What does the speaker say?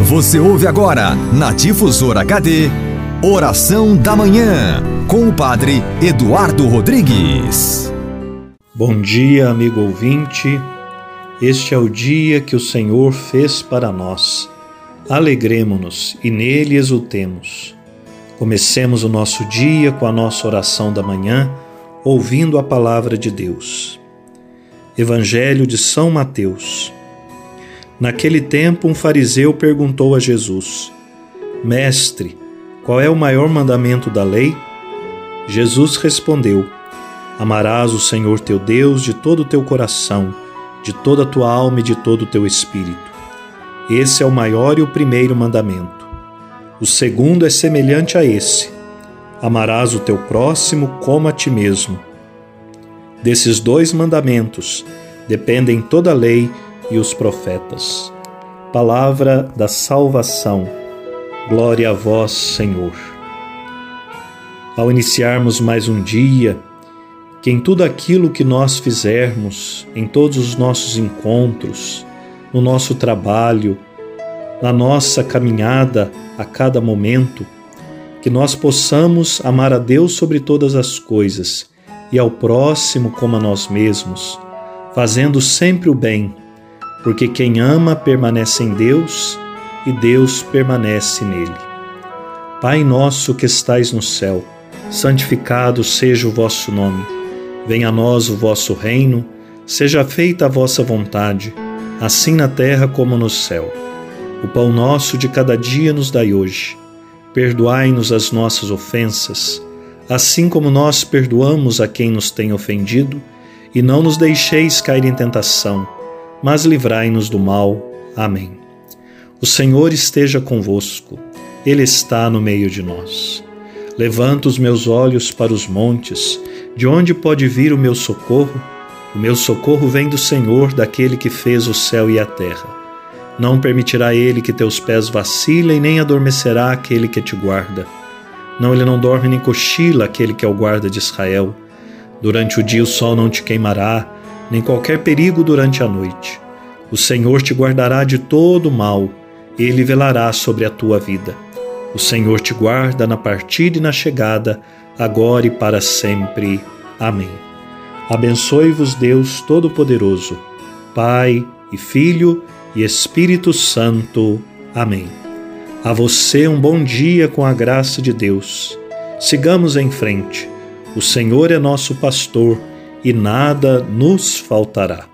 Você ouve agora, na Difusora HD, Oração da Manhã, com o Padre Eduardo Rodrigues. Bom dia, amigo ouvinte. Este é o dia que o Senhor fez para nós. Alegremo-nos e nele exultemos. Comecemos o nosso dia com a nossa oração da manhã, ouvindo a palavra de Deus. Evangelho de São Mateus. Naquele tempo, um fariseu perguntou a Jesus: Mestre, qual é o maior mandamento da lei? Jesus respondeu: Amarás o Senhor teu Deus de todo o teu coração, de toda a tua alma e de todo o teu espírito. Esse é o maior e o primeiro mandamento. O segundo é semelhante a esse: Amarás o teu próximo como a ti mesmo. Desses dois mandamentos dependem toda a lei e os profetas. Palavra da salvação. Glória a vós, Senhor. Ao iniciarmos mais um dia, que em tudo aquilo que nós fizermos, em todos os nossos encontros, no nosso trabalho, na nossa caminhada a cada momento, que nós possamos amar a Deus sobre todas as coisas e ao próximo como a nós mesmos, fazendo sempre o bem porque quem ama permanece em Deus e Deus permanece nele. Pai nosso que estais no céu, santificado seja o vosso nome. Venha a nós o vosso reino, seja feita a vossa vontade, assim na terra como no céu. O pão nosso de cada dia nos dai hoje. Perdoai-nos as nossas ofensas, assim como nós perdoamos a quem nos tem ofendido, e não nos deixeis cair em tentação mas livrai-nos do mal. Amém. O Senhor esteja convosco, Ele está no meio de nós. Levanto os meus olhos para os montes, de onde pode vir o meu socorro? O meu socorro vem do Senhor, daquele que fez o céu e a terra. Não permitirá ele que teus pés vacilem, nem adormecerá aquele que te guarda. Não, ele não dorme nem cochila aquele que é o guarda de Israel. Durante o dia o sol não te queimará, nem qualquer perigo durante a noite. O Senhor te guardará de todo mal, ele velará sobre a tua vida. O Senhor te guarda na partida e na chegada, agora e para sempre. Amém. Abençoe-vos Deus Todo-Poderoso, Pai e Filho e Espírito Santo. Amém. A você um bom dia com a graça de Deus. Sigamos em frente. O Senhor é nosso pastor e nada nos faltará.